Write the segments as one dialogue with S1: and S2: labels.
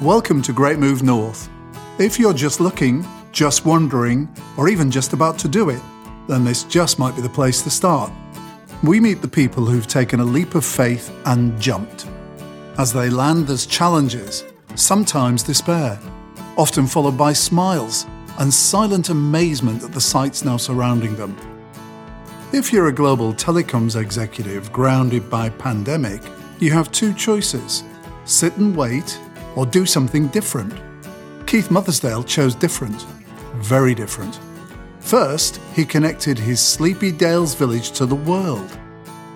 S1: Welcome to Great Move North. If you're just looking, just wondering, or even just about to do it, then this just might be the place to start. We meet the people who've taken a leap of faith and jumped. As they land, there's challenges, sometimes despair, often followed by smiles and silent amazement at the sights now surrounding them. If you're a global telecoms executive grounded by pandemic, you have two choices sit and wait or do something different. Keith Mothersdale chose different, very different. First, he connected his sleepy Dales village to the world.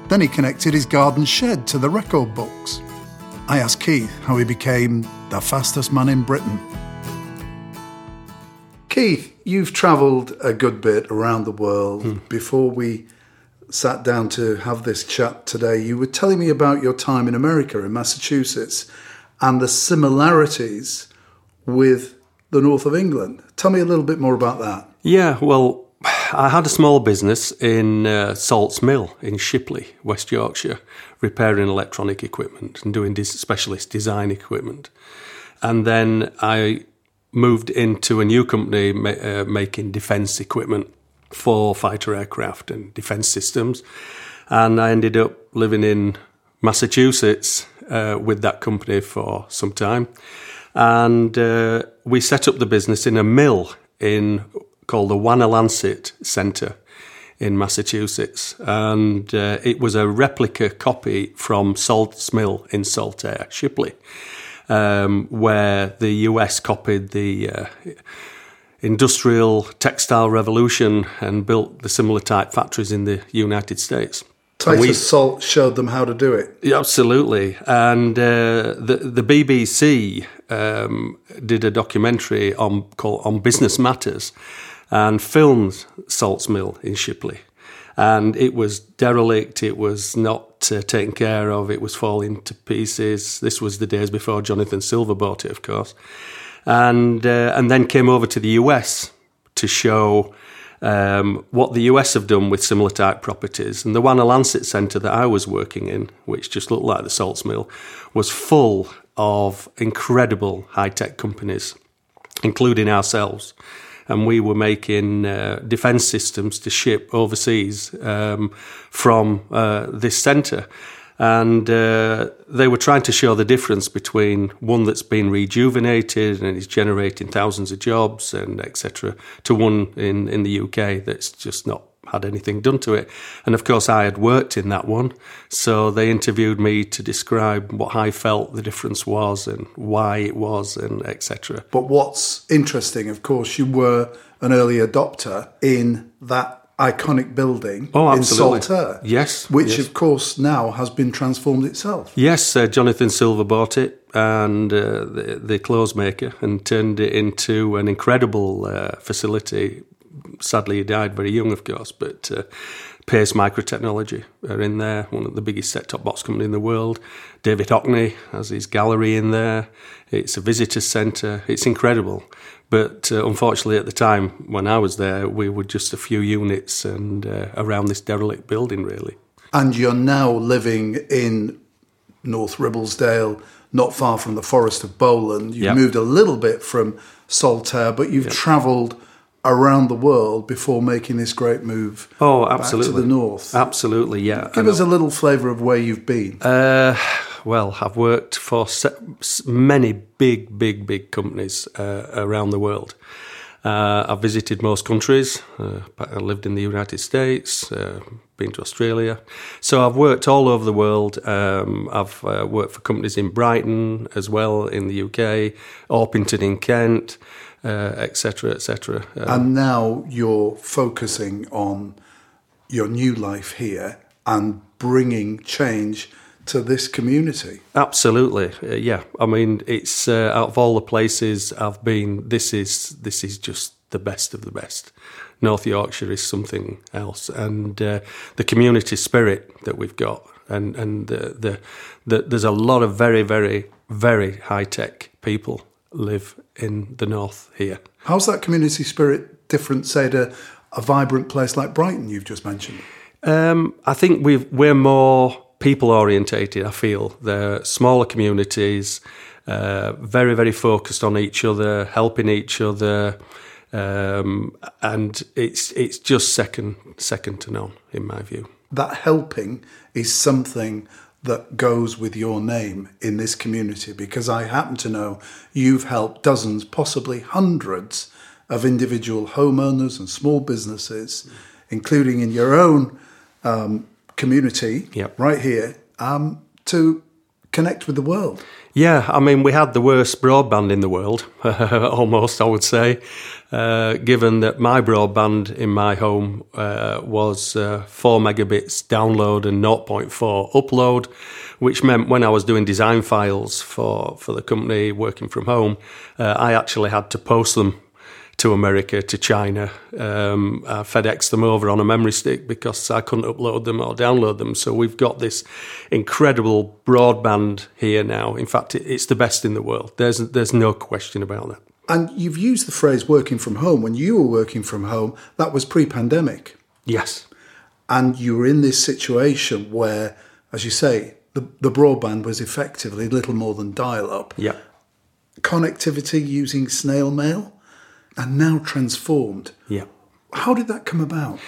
S1: Then he connected his garden shed to the record books. I asked Keith how he became the fastest man in Britain. Keith, you've travelled a good bit around the world. Hmm. Before we sat down to have this chat today, you were telling me about your time in America, in Massachusetts, and the similarities with the north of England. Tell me a little bit more about that.
S2: Yeah, well, I had a small business in uh, Salts Mill in Shipley, West Yorkshire, repairing electronic equipment and doing specialist design equipment. And then I moved into a new company ma- uh, making defence equipment for fighter aircraft and defence systems. And I ended up living in Massachusetts uh, with that company for some time. And uh, we set up the business in a mill in called the Wannalancit Centre in Massachusetts. And uh, it was a replica copy from Salt's Mill in Saltaire, Shipley, um, where the US copied the uh, industrial textile revolution and built the similar type factories in the United States.
S1: Titus
S2: we-
S1: Salt showed them how to do it.
S2: yeah, absolutely. And uh, the the BBC um, did a documentary on called on business matters, and filmed Salts Mill in Shipley, and it was derelict. It was not uh, taken care of. It was falling to pieces. This was the days before Jonathan Silver bought it, of course, and uh, and then came over to the US to show um, what the US have done with similar type properties. And the Wannalancit Centre that I was working in, which just looked like the Salts Mill, was full of incredible high tech companies, including ourselves. And we were making uh, defence systems to ship overseas um, from uh, this centre. And uh, they were trying to show the difference between one that's been rejuvenated and is generating thousands of jobs and etc. to one in, in the UK that's just not had anything done to it. And of course, I had worked in that one, so they interviewed me to describe what I felt the difference was and why it was and etc.
S1: But what's interesting, of course, you were an early adopter in that iconic building
S2: Oh,
S1: in. Saltaire.
S2: Yes,
S1: Which,
S2: yes.
S1: of course, now has been transformed itself.
S2: Yes, uh, Jonathan Silver bought it and uh, the, the clothes maker and turned it into an incredible uh, facility. Sadly, he died very young, of course, but uh, Pace Microtechnology are in there, one of the biggest set top box company in the world. David Hockney has his gallery in there. It's a visitor centre. It's incredible. But uh, unfortunately, at the time when I was there, we were just a few units and uh, around this derelict building, really.
S1: And you're now living in North Ribblesdale, not far from the Forest of Bowland. You've
S2: Yep.
S1: moved a little bit from Saltaire, but you've travelled around the world before making this great move
S2: Oh,
S1: back
S2: absolutely.
S1: to the north.
S2: Absolutely, yeah.
S1: Give us a little flavour of where you've been.
S2: Uh, well, I've worked for many big, big, big companies uh, around the world. Uh, I've visited most countries. Uh, I lived in the United States, uh, been to Australia. So I've worked all over the world. Um, I've uh, worked for companies in Brighton as well, in the UK, Orpington in Kent, etc., etc. Uh,
S1: and now you're focusing on your new life here and bringing change to this community.
S2: Absolutely, uh, yeah. I mean, it's uh, out of all the places I've been, this is this is just the best of the best. North Yorkshire is something else, and uh, the community spirit that we've got, and and the, the the there's a lot of very very very high tech people live in the north here.
S1: How's that community spirit different, say, to a vibrant place like Brighton you've just mentioned?
S2: Um, I think we've, we're more people orientated. I feel they're smaller communities, uh, very very focused on each other, helping each other, um, and it's it's just second second to none in my view.
S1: That helping is something that goes with your name in this community because I happen to know you've helped dozens, possibly hundreds of individual homeowners and small businesses, including in your own um, community
S2: Yep.
S1: right here, um, to connect with the world.
S2: Yeah, I mean, we had the worst broadband in the world, almost, I would say, uh, given that my broadband in my home uh, was uh, 4 megabits download and 0.4 upload, which meant when I was doing design files for, for the company working from home, uh, I actually had to post them to America, to China. Um, I FedEx them over on a memory stick because I couldn't upload them or download them. So we've got this incredible broadband here now. In fact, it's the best in the world. There's there's no question about that.
S1: And you've used the phrase working from home. When you were working from home, that was pre pandemic.
S2: Yes.
S1: And you were in this situation where, as you say, the, the broadband was effectively little more than dial up.
S2: Yeah.
S1: Connectivity using snail mail and now transformed.
S2: Yeah.
S1: How did that come about?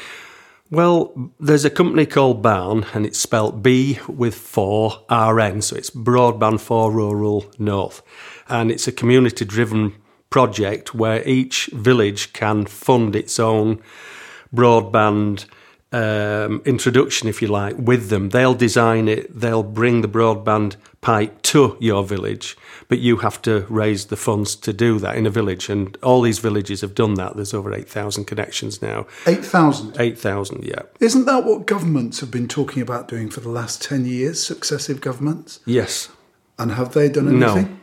S2: Well, there's a company called Barn, and it's spelt B with four RN, so it's Broadband for Rural North. And it's a community driven project where each village can fund its own broadband um, introduction, if you like, with them. They'll design it, they'll bring the broadband pipe to your village, but you have to raise the funds to do that in a village. And all these villages have done that. There's over 8,000 connections now.
S1: 8,000.
S2: 8,000, yeah.
S1: Isn't that what governments have been talking about doing for the last 10 years, successive governments?
S2: Yes.
S1: And have they done anything?
S2: No.
S1: anything?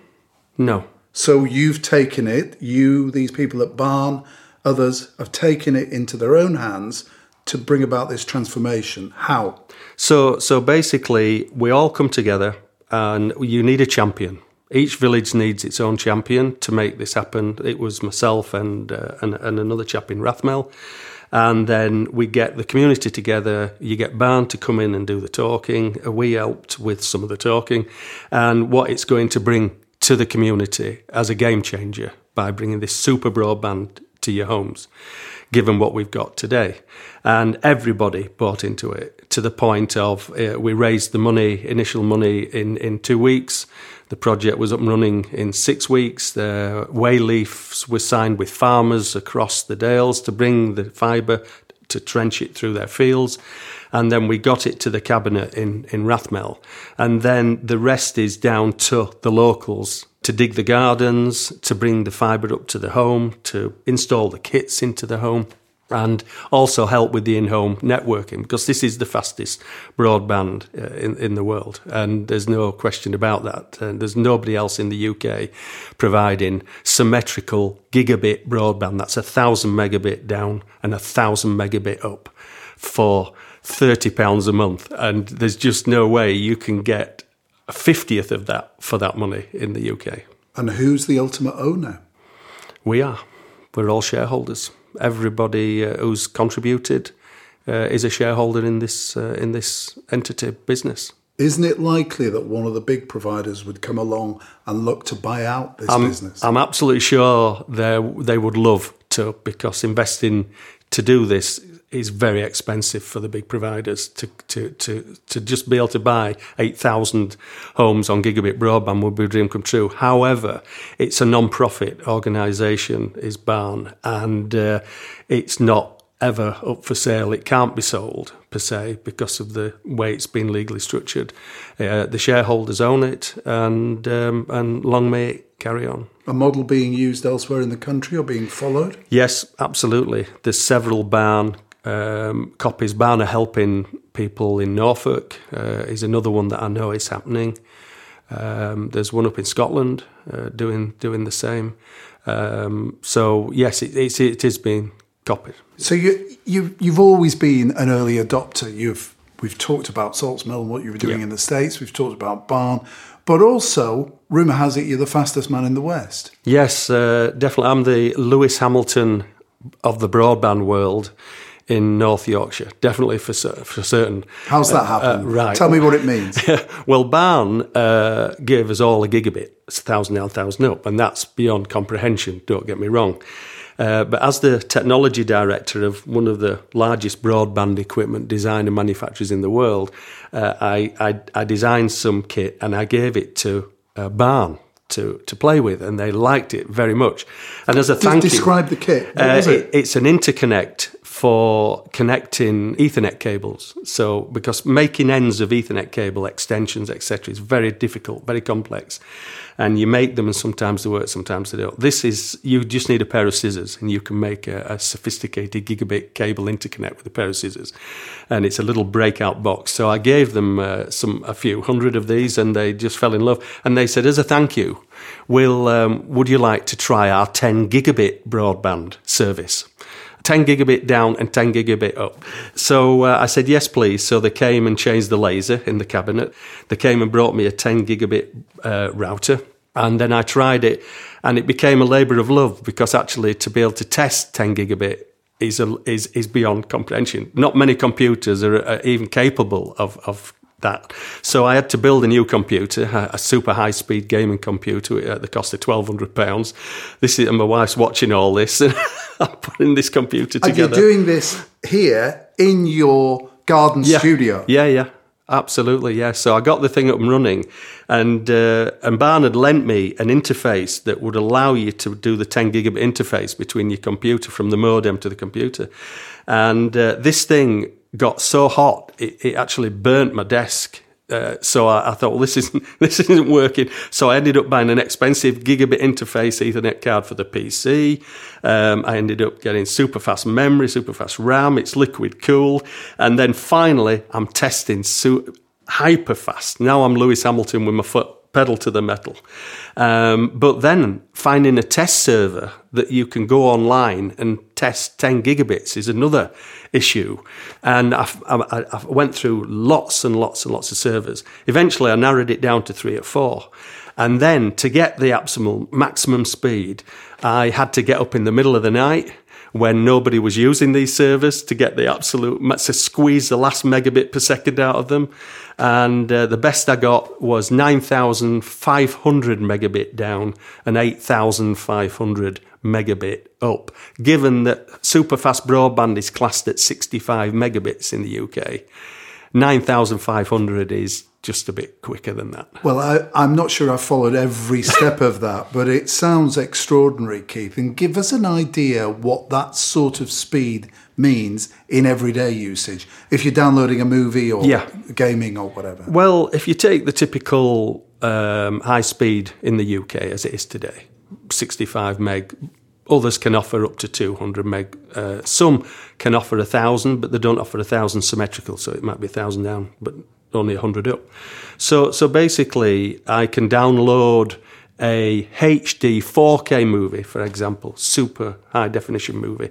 S2: No.
S1: So you've taken it, you, these people at Barn, others have taken it into their own hands to bring about this transformation. How?
S2: So, so basically, we all come together, and you need a champion. Each village needs its own champion to make this happen. It was myself and uh, and, and another chap in Rathmell, and then we get the community together. You get Barn to come in and do the talking. We helped with some of the talking, and what it's going to bring to the community as a game changer by bringing this super broadband to your homes, given what we've got today. And everybody bought into it to the point of uh, we raised the money, initial money, in, in two weeks. The project was up and running in six weeks. The wayleafs were signed with farmers across the Dales to bring the fibre to trench it through their fields. And then we got it to the cabinet in, in Rathmell. And then the rest is down to the locals to dig the gardens, to bring the fibre up to the home, to install the kits into the home, and also help with the in home networking because this is the fastest broadband uh, in, in the world. And there's no question about that. And there's nobody else in the UK providing symmetrical gigabit broadband. That's a thousand megabit down and a thousand megabit up for £30 a month. And there's just no way you can get a 50th of that for that money in the UK.
S1: And who's the ultimate owner?
S2: We are. We're all shareholders. Everybody uh, who's contributed uh, is a shareholder in this uh, in this entity business.
S1: Isn't it likely that one of the big providers would come along and look to buy out this
S2: I'm,
S1: business?
S2: I'm absolutely sure they they would love to because investing to do this is very expensive for the big providers to to to, to just be able to buy 8,000 homes on gigabit broadband would be a dream come true. However, it's a non-profit organisation, is Barn, and uh, it's not ever up for sale. It can't be sold per se because of the way it's been legally structured. Uh, the shareholders own it, and um, and long may it carry on.
S1: a model being used elsewhere in the country or being followed?
S2: Yes, absolutely. There's several Barn um, copies. Barn are helping people in Norfolk. Uh, is another one that I know is happening. Um, there's one up in Scotland uh, doing doing the same. Um, so yes, it, it's, it is being copied.
S1: So you you you've always been an early adopter. You've we've talked about Salts Mill and what you were doing
S2: Yeah.
S1: in the states. We've talked about Barn, but also rumor has it you're the fastest man in the West.
S2: Yes, uh, definitely. I'm the Lewis Hamilton of the broadband world in North Yorkshire, definitely for for certain.
S1: How's that happen?
S2: Uh, right.
S1: Tell me what it means.
S2: well, Barn uh, gave us all a gigabit, it's a thousand down, thousand up, and that's beyond comprehension. Don't get me wrong. Uh, but as the technology director of one of the largest broadband equipment design and manufacturers in the world, uh, I, I, I, designed some kit and I gave it to uh, Barn to, to play with, and they liked it very much. And as a thank
S1: describe
S2: you,
S1: the kit.
S2: Uh,
S1: it?
S2: It, it's an interconnect for connecting Ethernet cables. So, because making ends of Ethernet cable extensions, etc., is very difficult, very complex, and you make them, and sometimes they work, sometimes they don't. This is you just need a pair of scissors, and you can make a, a sophisticated gigabit cable interconnect with a pair of scissors, and it's a little breakout box. So, I gave them uh, some a few hundred of these, and they just fell in love. And they said, as a thank you, will um, would you like to try our 10 gigabit broadband service? 10 gigabit down and 10 gigabit up. So uh, I said, yes, please. So they came and changed the laser in the cabinet. They came and brought me a 10 gigabit uh, router. And then I tried it, and it became a labour of love because actually to be able to test 10 gigabit is, a, is, is beyond comprehension. Not many computers are, are even capable of, of that. So I had to build a new computer, a, super high speed gaming computer at the cost of twelve hundred pounds. This is and my wife's watching all this, putting this computer together.
S1: And you're doing this here in your garden
S2: yeah.
S1: studio.
S2: Yeah, yeah. Absolutely, yeah. So I got the thing up and running, and uh, and Barnard lent me an interface that would allow you to do the 10 gigabit interface between your computer from the modem to the computer. And uh, this thing got so hot it, it actually burnt my desk. Uh, so I, I, thought, well, this isn't this isn't working. So I ended up buying an expensive gigabit interface Ethernet card for the PC. Um, I ended up getting super fast memory, super fast RAM. It's liquid cooled, and then finally, I'm testing su- hyper fast. Now I'm Lewis Hamilton with my foot pedal to the metal. Um, but then finding a test server that you can go online and test 10 gigabits is another issue. And I, I, I went through lots and lots and lots of servers. Eventually, I narrowed it down to three or four. And then to get the absolute maximum speed, I had to get up in the middle of the night when nobody was using these servers to get the absolute, to squeeze the last megabit per second out of them. And uh, the best I got was 9,500 megabit down and 8,500 megabit up, given that super fast broadband is classed at 65 megabits in the UK. 9,500 is just a bit quicker than that.
S1: Well, I, am not sure I followed every step of that, but it sounds extraordinary, Keith. And give us an idea what that sort of speed means in everyday usage. If you're downloading a movie or yeah. gaming or whatever.
S2: Well, if you take the typical um, high speed in the UK as it is today, 65 meg. Others can offer up to 200 meg. Uh, some can offer a thousand, but they don't offer a thousand symmetrical, so it might be a thousand down, but only 100 up. So, so basically, I can download a HD 4K movie, for example, super high definition movie,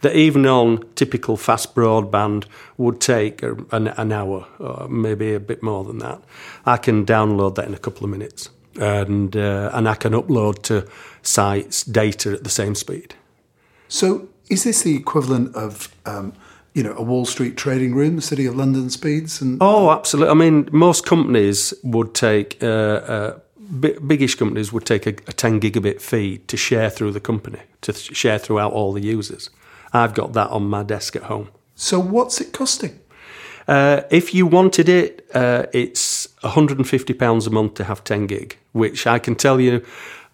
S2: that even on typical fast broadband would take an, an hour, or maybe a bit more than that. I can download that in a couple of minutes, and uh, and I can upload to sites data at the same speed.
S1: So, is this the equivalent of um, you know, a Wall Street trading room, the City of London speeds? And
S2: oh, absolutely. I mean, most companies would take uh, uh, biggish companies would take a, a, 10 gigabit feed to share through the company, to share throughout all the users. I've got that on my desk at home.
S1: So, what's it costing?
S2: Uh, if you wanted it, uh, it's £150 a month to have 10 gig, which I can tell you,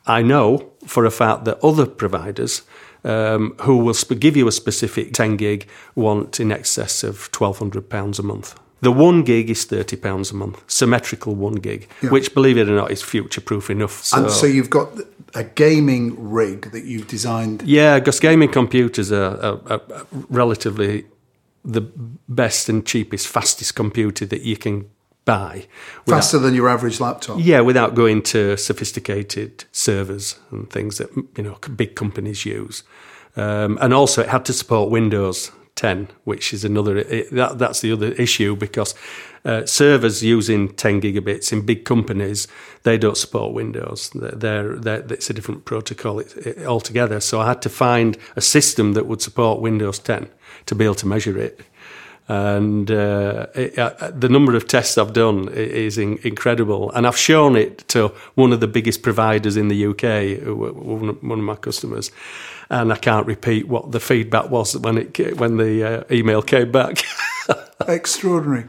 S2: I know for a fact that other providers um, who will sp- give you a specific 10 gig want in excess of £1,200 a month. The one gig is thirty pounds a month, symmetrical one gig, yeah. which, believe it or not, is future proof enough.
S1: So. And so you've got a gaming rig that you've designed.
S2: Yeah, because gaming computers are, are, are, relatively the best and cheapest, fastest computer that you can buy.
S1: Without, Faster than your average laptop.
S2: Yeah, without going to sophisticated servers and things that you know big companies use. Um, and also, it had to support Windows 10, which is another it, that that's the other issue because uh, servers using 10 gigabits in big companies they don't support Windows. They're, they're, it's a different protocol altogether. So I had to find a system that would support Windows 10 to be able to measure it and uh, it, uh, the number of tests I've done is in, incredible. And I've shown it to one of the biggest providers in the UK, one of my customers, and I can't repeat what the feedback was when it when the uh, email came back.
S1: Extraordinary.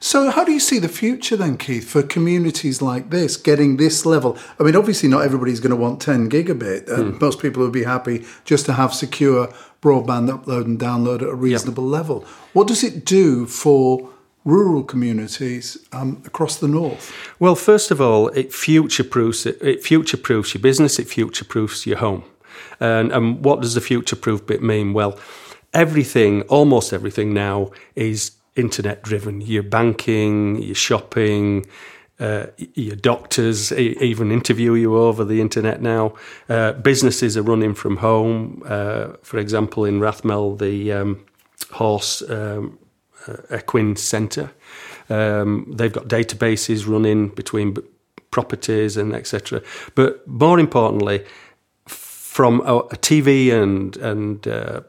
S1: So, how do you see the future then, Keith, for communities like this getting this level? I mean, obviously, not everybody's going to want 10 gigabit. Uh, mm. Most people would be happy just to have secure broadband upload and download at a reasonable yep. level. What does it do for rural communities um, across the north?
S2: Well, first of all, it future proofs it, it future proofs your business. It future proofs your home. And, and what does the future proof bit mean? Well, everything, almost everything now, is internet driven. Your banking, your shopping, uh, your doctors even interview you over the internet now. Uh, businesses are running from home. Uh, for example, in Rathmell, the um, horse um, uh, equine centre, um, they've got databases running between properties and etc. But more importantly, from a, a TV and and uh,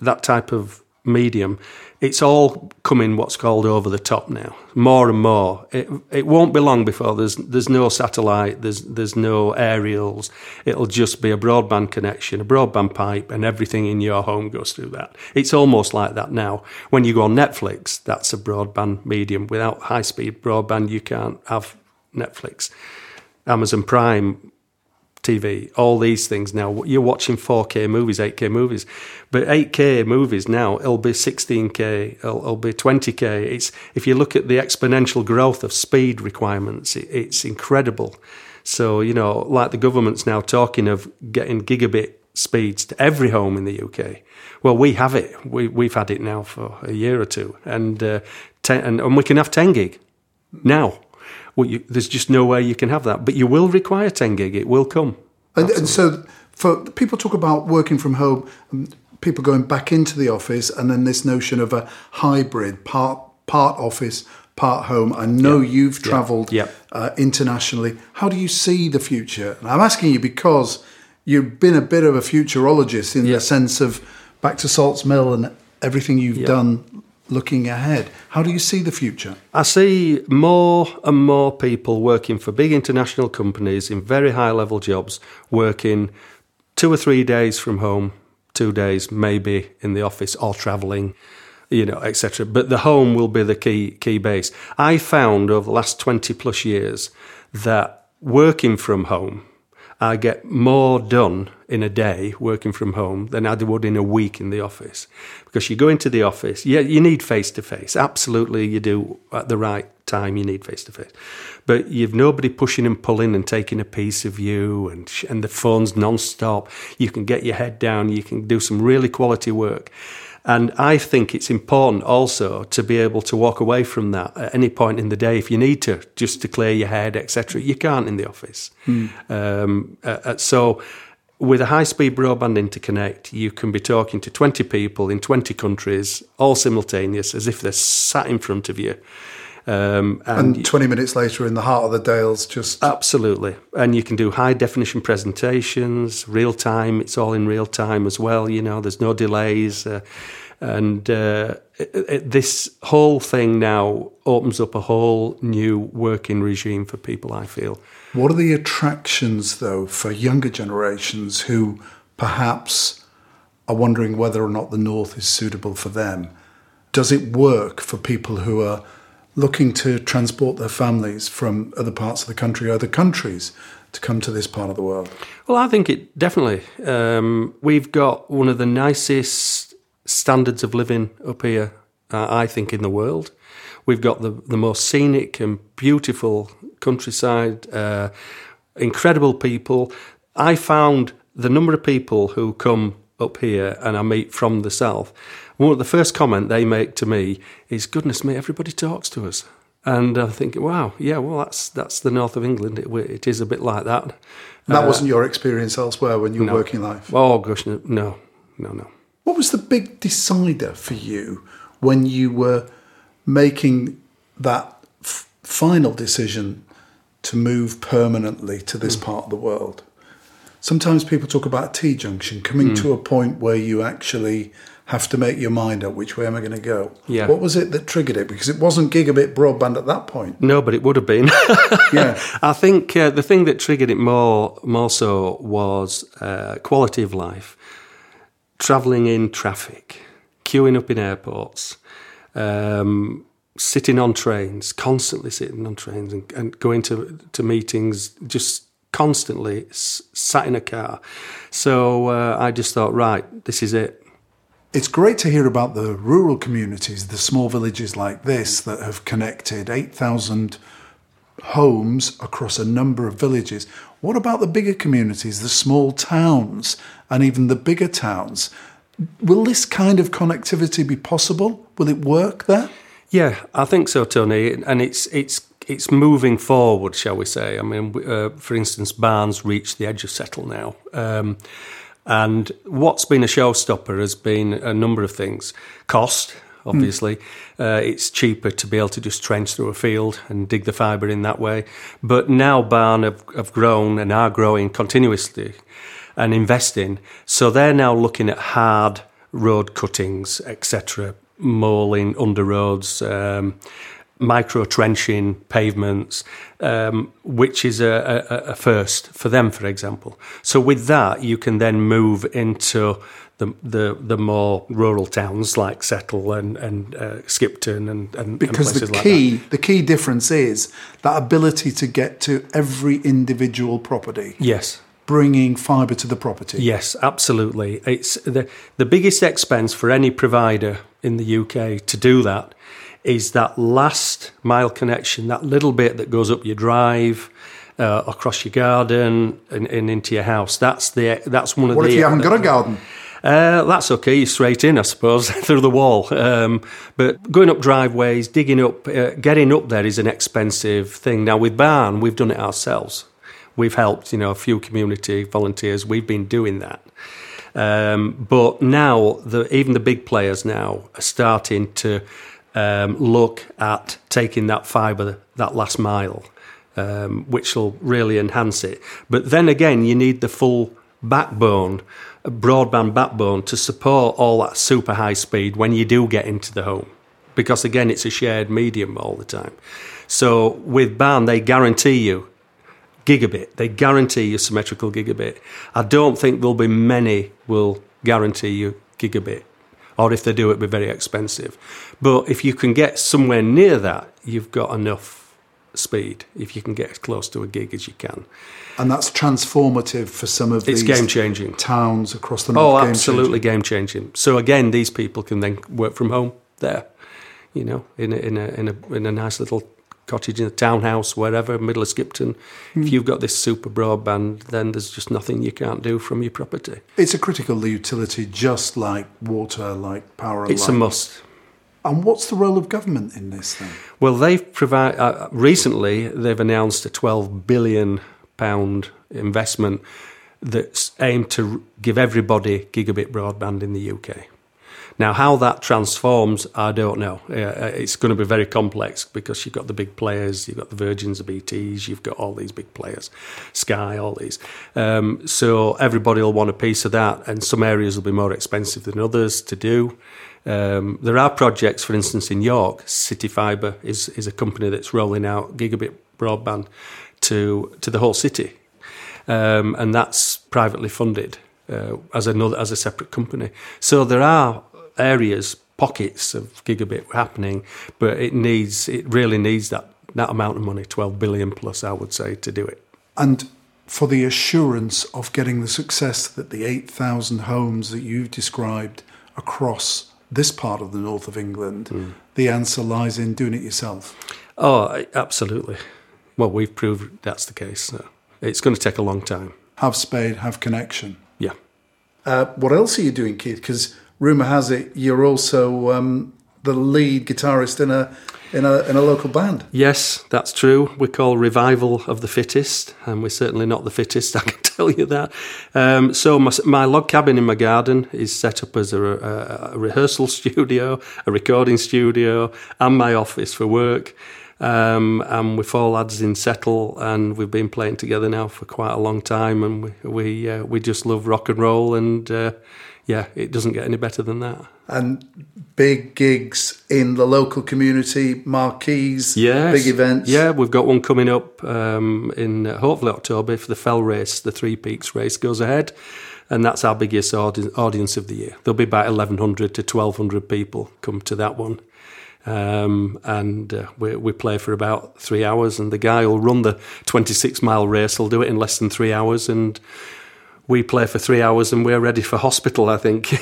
S2: that type of medium, it's all coming what's called over the top now. More and more. It, it won't be long before there's there's no satellite, there's there's no aerials. It'll just be a broadband connection, a broadband pipe, and everything in your home goes through that. It's almost like that now. When you go on Netflix, that's a broadband medium. Without high speed broadband, you can't have Netflix. Amazon Prime TV, all these things now. You're watching 4K movies, 8K movies, but 8K movies now it'll be 16K, it'll, it'll be 20K. It's if you look at the exponential growth of speed requirements, it, it's incredible. So you know, like the government's now talking of getting gigabit speeds to every home in the UK. Well, we have it. We we've had it now for a year or two, and uh, ten, and, and we can have 10 gig now well, you, there's just no way you can have that. But you will require 10 gig. It will come.
S1: And, and so for people talk about working from home, um, people going back into the office, and then this notion of a hybrid part part office, part home. I know yep. you've travelled yep. uh, internationally. How do you see the future? And I'm asking you because you've been a bit of a futurologist in the sense of back to Salts Mill and everything you've done looking ahead. How do you see the future?
S2: I see more and more people working for big international companies in very high level jobs, working two or three days from home, two days maybe in the office or travelling. You know, etc. But the home will be the key key base. I found over the last twenty plus years that working from home I get more done in a day working from home than I would in a week in the office. Because you go into the office, yeah, you need face to face. Absolutely, you do at the right time. You need face to face, but you've nobody pushing and pulling and taking a piece of you, and and the phone's non-stop. You can get your head down. You can do some really quality work. And I think it's important also to be able to walk away from that at any point in the day if you need to, just to clear your head, etc. You can't in the office. Mm. Um, uh, uh, so, with a high speed broadband interconnect, you can be talking to 20 people in 20 countries, all simultaneous, as if they're sat in front of you.
S1: Um, and, and, 20 minutes later in the heart of the Dales, just.
S2: Absolutely. And you can do high definition presentations, real time. It's all in real time as well. You know, there's no delays. Uh, and uh, it, it, this whole thing now opens up a whole new working regime for people, I feel.
S1: What are the attractions, though, for younger generations who perhaps are wondering whether or not the North is suitable for them? Does it work for people who are looking to transport their families from other parts of the country, other countries, to come to this part of the world?
S2: Well, I think it definitely. Um, we've got one of the nicest standards of living up here, uh, I think, in the world. We've got the, the most scenic and beautiful countryside, uh, incredible people. I found the number of people who come up here and I meet from the south one of the first comment they make to me is, "Goodness me, everybody talks to us." And I'm thinking, wow, yeah, well, that's that's the north of England. It, it is a bit like that.
S1: And that uh, wasn't your experience elsewhere when you were
S2: no.
S1: working life.
S2: Oh gosh, no, no, no, no.
S1: What was the big decider for you when you were making that f- final decision to move permanently to this part of the world? Sometimes people talk about T junction, coming to a point where you actually have to make your mind up which way am I going to go?
S2: Yeah.
S1: What was it that triggered it? Because it wasn't gigabit broadband at that point.
S2: No, but it would have been.
S1: Yeah.
S2: I think uh, the thing that triggered it more, more so was uh, quality of life, travelling in traffic, queuing up in airports, um, sitting on trains, constantly sitting on trains and, and going to, to meetings, just constantly s- sat in a car. So uh, I just thought, right, this is it.
S1: It's great to hear about the rural communities, the small villages like this that have connected 8,000 homes across a number of villages. What about the bigger communities, the small towns, and even the bigger towns? Will this kind of connectivity be possible? Will it work there?
S2: Yeah, I think so, Tony. And it's it's it's moving forward, shall we say? I mean, uh, for instance, Barn's reached the edge of Settle now, um, and what's been a showstopper has been a number of things. Cost, obviously, uh, it's cheaper to be able to just trench through a field and dig the fibre in that way. But now Barn have, have grown and are growing continuously and investing. So they're now looking at hard road cuttings, etc., mauling under roads, um, micro trenching pavements, um, which is a, a, a first for them, for example. So with that, you can then move into the the, the more rural towns like Settle and and uh, Skipton and, and
S1: Because
S2: and
S1: the
S2: places like
S1: key, the key difference is that ability to get to every individual property.
S2: Yes.
S1: bringing fibre to the property.
S2: Yes, absolutely. It's the the biggest expense for any provider in the UK to do that is that last mile connection, that little bit that goes up your drive, uh, across your garden, and, and into your house. That's the that's one of
S1: What
S2: the.
S1: if you haven't got a garden?
S2: Uh, that's okay. Straight in, I suppose, through the wall. Um, but going up driveways, digging up, uh, getting up there is an expensive thing. Now with Barn, we've done it ourselves. We've helped, you know, a few community volunteers. We've been doing that. Um, but now, the, even the big players now are starting to um, look at taking that fibre, that last mile, um, which will really enhance it. But then again, you need the full backbone, broadband backbone, to support all that super high speed when you do get into the home. Because again, it's a shared medium all the time. So with Barn, they guarantee you gigabit. They guarantee you symmetrical gigabit. I don't think there'll be many will guarantee you gigabit, or if they do, it'll be very expensive. But if you can get somewhere near that, you've got enough speed. If you can get as close to a gig as you can,
S1: And that's transformative for some of
S2: it's
S1: these
S2: game changing.
S1: towns across the oh, north.
S2: Oh,
S1: game
S2: absolutely game changing. So again, these people can then work from home there, you know, in a, in a in a in a nice little cottage in a townhouse, wherever, middle of Skipton. If hmm. you've got this super broadband, then there's just nothing you can't do from your property.
S1: It's a critical utility, just like water, like power.
S2: It's a must.
S1: And what's the role of government in this then?
S2: Well, they've provided uh, recently. They've announced a 12 billion pound investment that's aimed to give everybody gigabit broadband in the UK. Now, how that transforms, I don't know. Uh, it's going to be very complex because you've got the big players, you've got the Virgins, the BTs, you've got all these big players, Sky, all these. Um, so everybody will want a piece of that, and some areas will be more expensive than others to do. Um, there are projects, for instance, in York, City Fibre is, is a company that's rolling out gigabit broadband to to the whole city, um, and that's privately funded uh, as another as a separate company. So there are areas, pockets of gigabit happening, but it needs it really needs that that amount of money, twelve billion plus, I would say, to do it.
S1: And for the assurance of getting the success that the 8,000 homes that you've described across this part of the north of England,
S2: Hmm.
S1: the answer lies in doing it yourself.
S2: Oh, absolutely. Well, we've proved that's the case. So it's going to take a long time.
S1: Have spade, have connection.
S2: Yeah.
S1: Uh, what else are you doing, Keith? Because rumour has it you're also um, the lead guitarist in a in a in a local band.
S2: Yes, that's true. We call revival of the fittest, and we're certainly not the fittest. I can tell you that. Um, so my, my, log cabin in my garden is set up as a, a, a, rehearsal studio, a recording studio, and my office for work. Um, and we're four lads in Settle, and we've been playing together now for quite a long time, and we we uh, we just love rock and roll, and uh, yeah, it doesn't get any better than that.
S1: And big gigs in the local community, marquees, yes. big events.
S2: Yeah, we've got one coming up um, in uh, hopefully October for the Fell Race. The Three Peaks Race goes ahead, and that's our biggest audi- audience of the year. There'll be about 1,100 to 1,200 people come to that one. Um, and uh, we, we play for about three hours, and the guy who'll run the 26 mile race He'll do it in less than three hours, and we play for three hours, and we're ready for hospital. I think.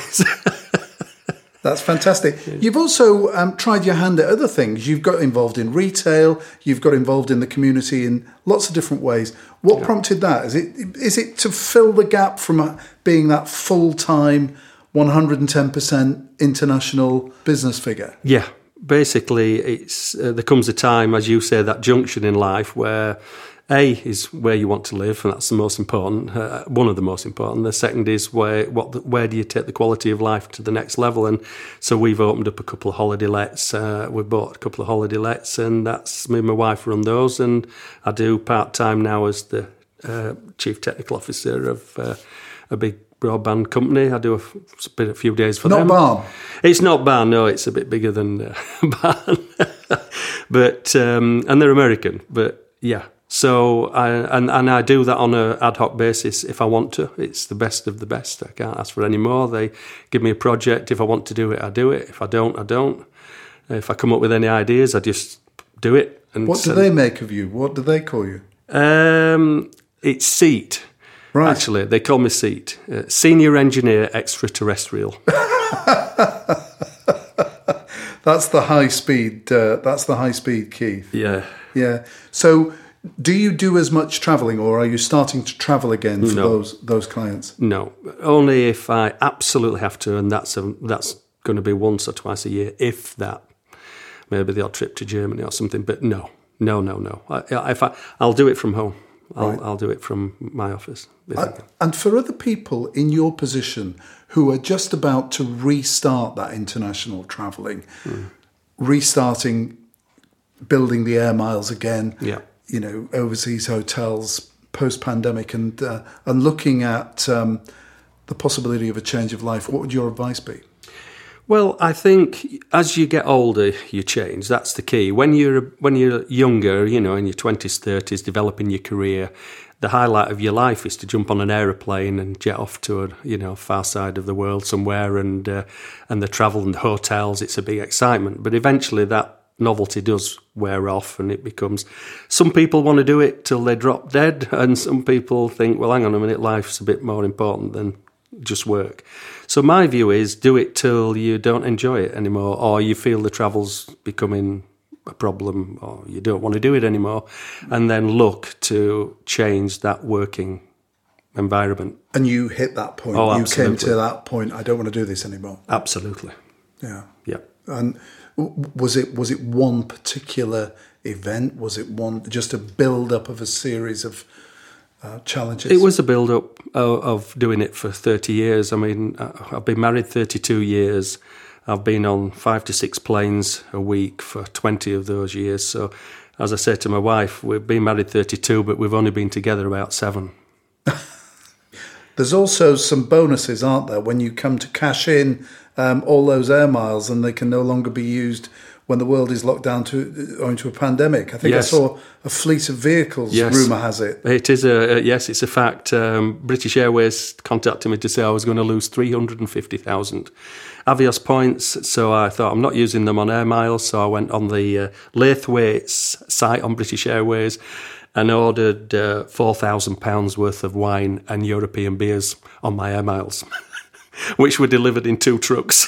S1: That's fantastic. You've also um, tried your hand at other things. You've got involved in retail. You've got involved in the community in lots of different ways. What yeah. prompted that? Is it is it to fill the gap from uh, being that full time, one hundred and ten percent international business figure?
S2: Yeah, basically, it's uh, there comes a time, as you say, that junction in life where a is where you want to live, and that's the most important. Uh, one of the most important. The second is where what the, where do you take the quality of life to the next level? And so we've opened up a couple of holiday lets. Uh, we bought a couple of holiday lets, and that's me and my wife run those. And I do part time now as the uh, chief technical officer of uh, a big broadband company. I do a, a few days for
S1: not
S2: them.
S1: Not barn.
S2: It's not barn. No, it's a bit bigger than uh, barn. but um, and they're American. But yeah, so I and, and I do that on an ad hoc basis if I want to. It's the best of the best. I can't ask for any more. They give me a project. If I want to do it, I do it. If I don't, I don't. If I come up with any ideas, I just do it.
S1: And what do they make of you? What do they call you?
S2: Um, it's Seat. Right. Actually, they call me Seat. Uh, Senior Engineer Extraterrestrial.
S1: that's the high speed. Uh, that's the high speed key.
S2: Yeah.
S1: Yeah. So do you do as much traveling, or are you starting to travel again for no. those those clients?
S2: No, only if I absolutely have to, and that's a, that's going to be once or twice a year, if that. Maybe the odd trip to Germany or something, but no, no, no, no. I, if I, I'll do it from home. I'll, right. I'll do it from my office.
S1: and for other people in your position who are just about to restart that international travelling, mm. restarting, building the air miles again,
S2: yeah
S1: you know overseas hotels post pandemic and uh, and looking at um, the possibility of a change of life, what would your advice be?
S2: Well, I think as you get older, you change. That's the key. When you're when you're younger, you know, in your twenties, thirties, developing your career, the highlight of your life is to jump on an aeroplane and jet off to a you know far side of the world somewhere, and uh, and the travel and the hotels. It's a big excitement, but eventually that novelty does wear off and it becomes some people want to do it till they drop dead and some people think well hang on a minute life's a bit more important than just work. So my view is do it till you don't enjoy it anymore or you feel the travel's becoming a problem or you don't want to do it anymore and then look to change that working environment.
S1: And you hit that point. Oh, you absolutely. came to that point i don't want to do this anymore.
S2: Absolutely.
S1: Yeah.
S2: Yeah.
S1: And was it was it one particular event? Was it one just a build up of a series of uh, challenges?
S2: It was a build up of, of, doing it for thirty years. I mean, uh, I've been married thirty two years. I've been on five to six planes a week for twenty of those years. So, as I said to my wife, we've been married thirty two, but we've only been together about seven.
S1: There's also some bonuses, aren't there, when you come to cash in um, all those air miles and they can no longer be used when the world is locked down to owing to a pandemic. I think yes. I saw a fleet of vehicles. Yes. Rumor has it.
S2: It is a yes. It's a fact. Um, British Airways contacted me to say I was going to lose three hundred and fifty thousand Avios points. So I thought I'm not using them on air miles. So I went on the uh, Laithwaites site on British Airways and ordered uh, £4,000 worth of wine and European beers on my air miles, which were delivered in two trucks.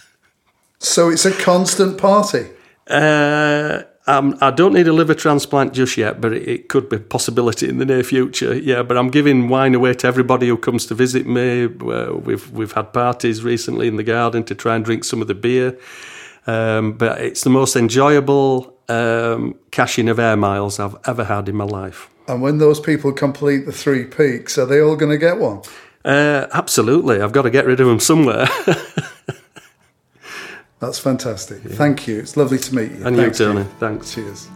S1: so it's a constant party?
S2: Uh, um, I don't need a liver transplant just yet, but it, it, could be a possibility in the near future. Yeah, but I'm giving wine away to everybody who comes to visit me. we've we've had parties recently in the garden to try and drink some of the beer. Um, but it's the most enjoyable um, cashing of air miles I've ever had in my life.
S1: And when those people complete the three peaks, are they all going to get one?
S2: Uh, absolutely. I've got to get rid of them somewhere.
S1: That's fantastic. Thank you. It's lovely to meet you.
S2: and
S1: Thanks,
S2: you, Tony. Thanks.
S1: Cheers.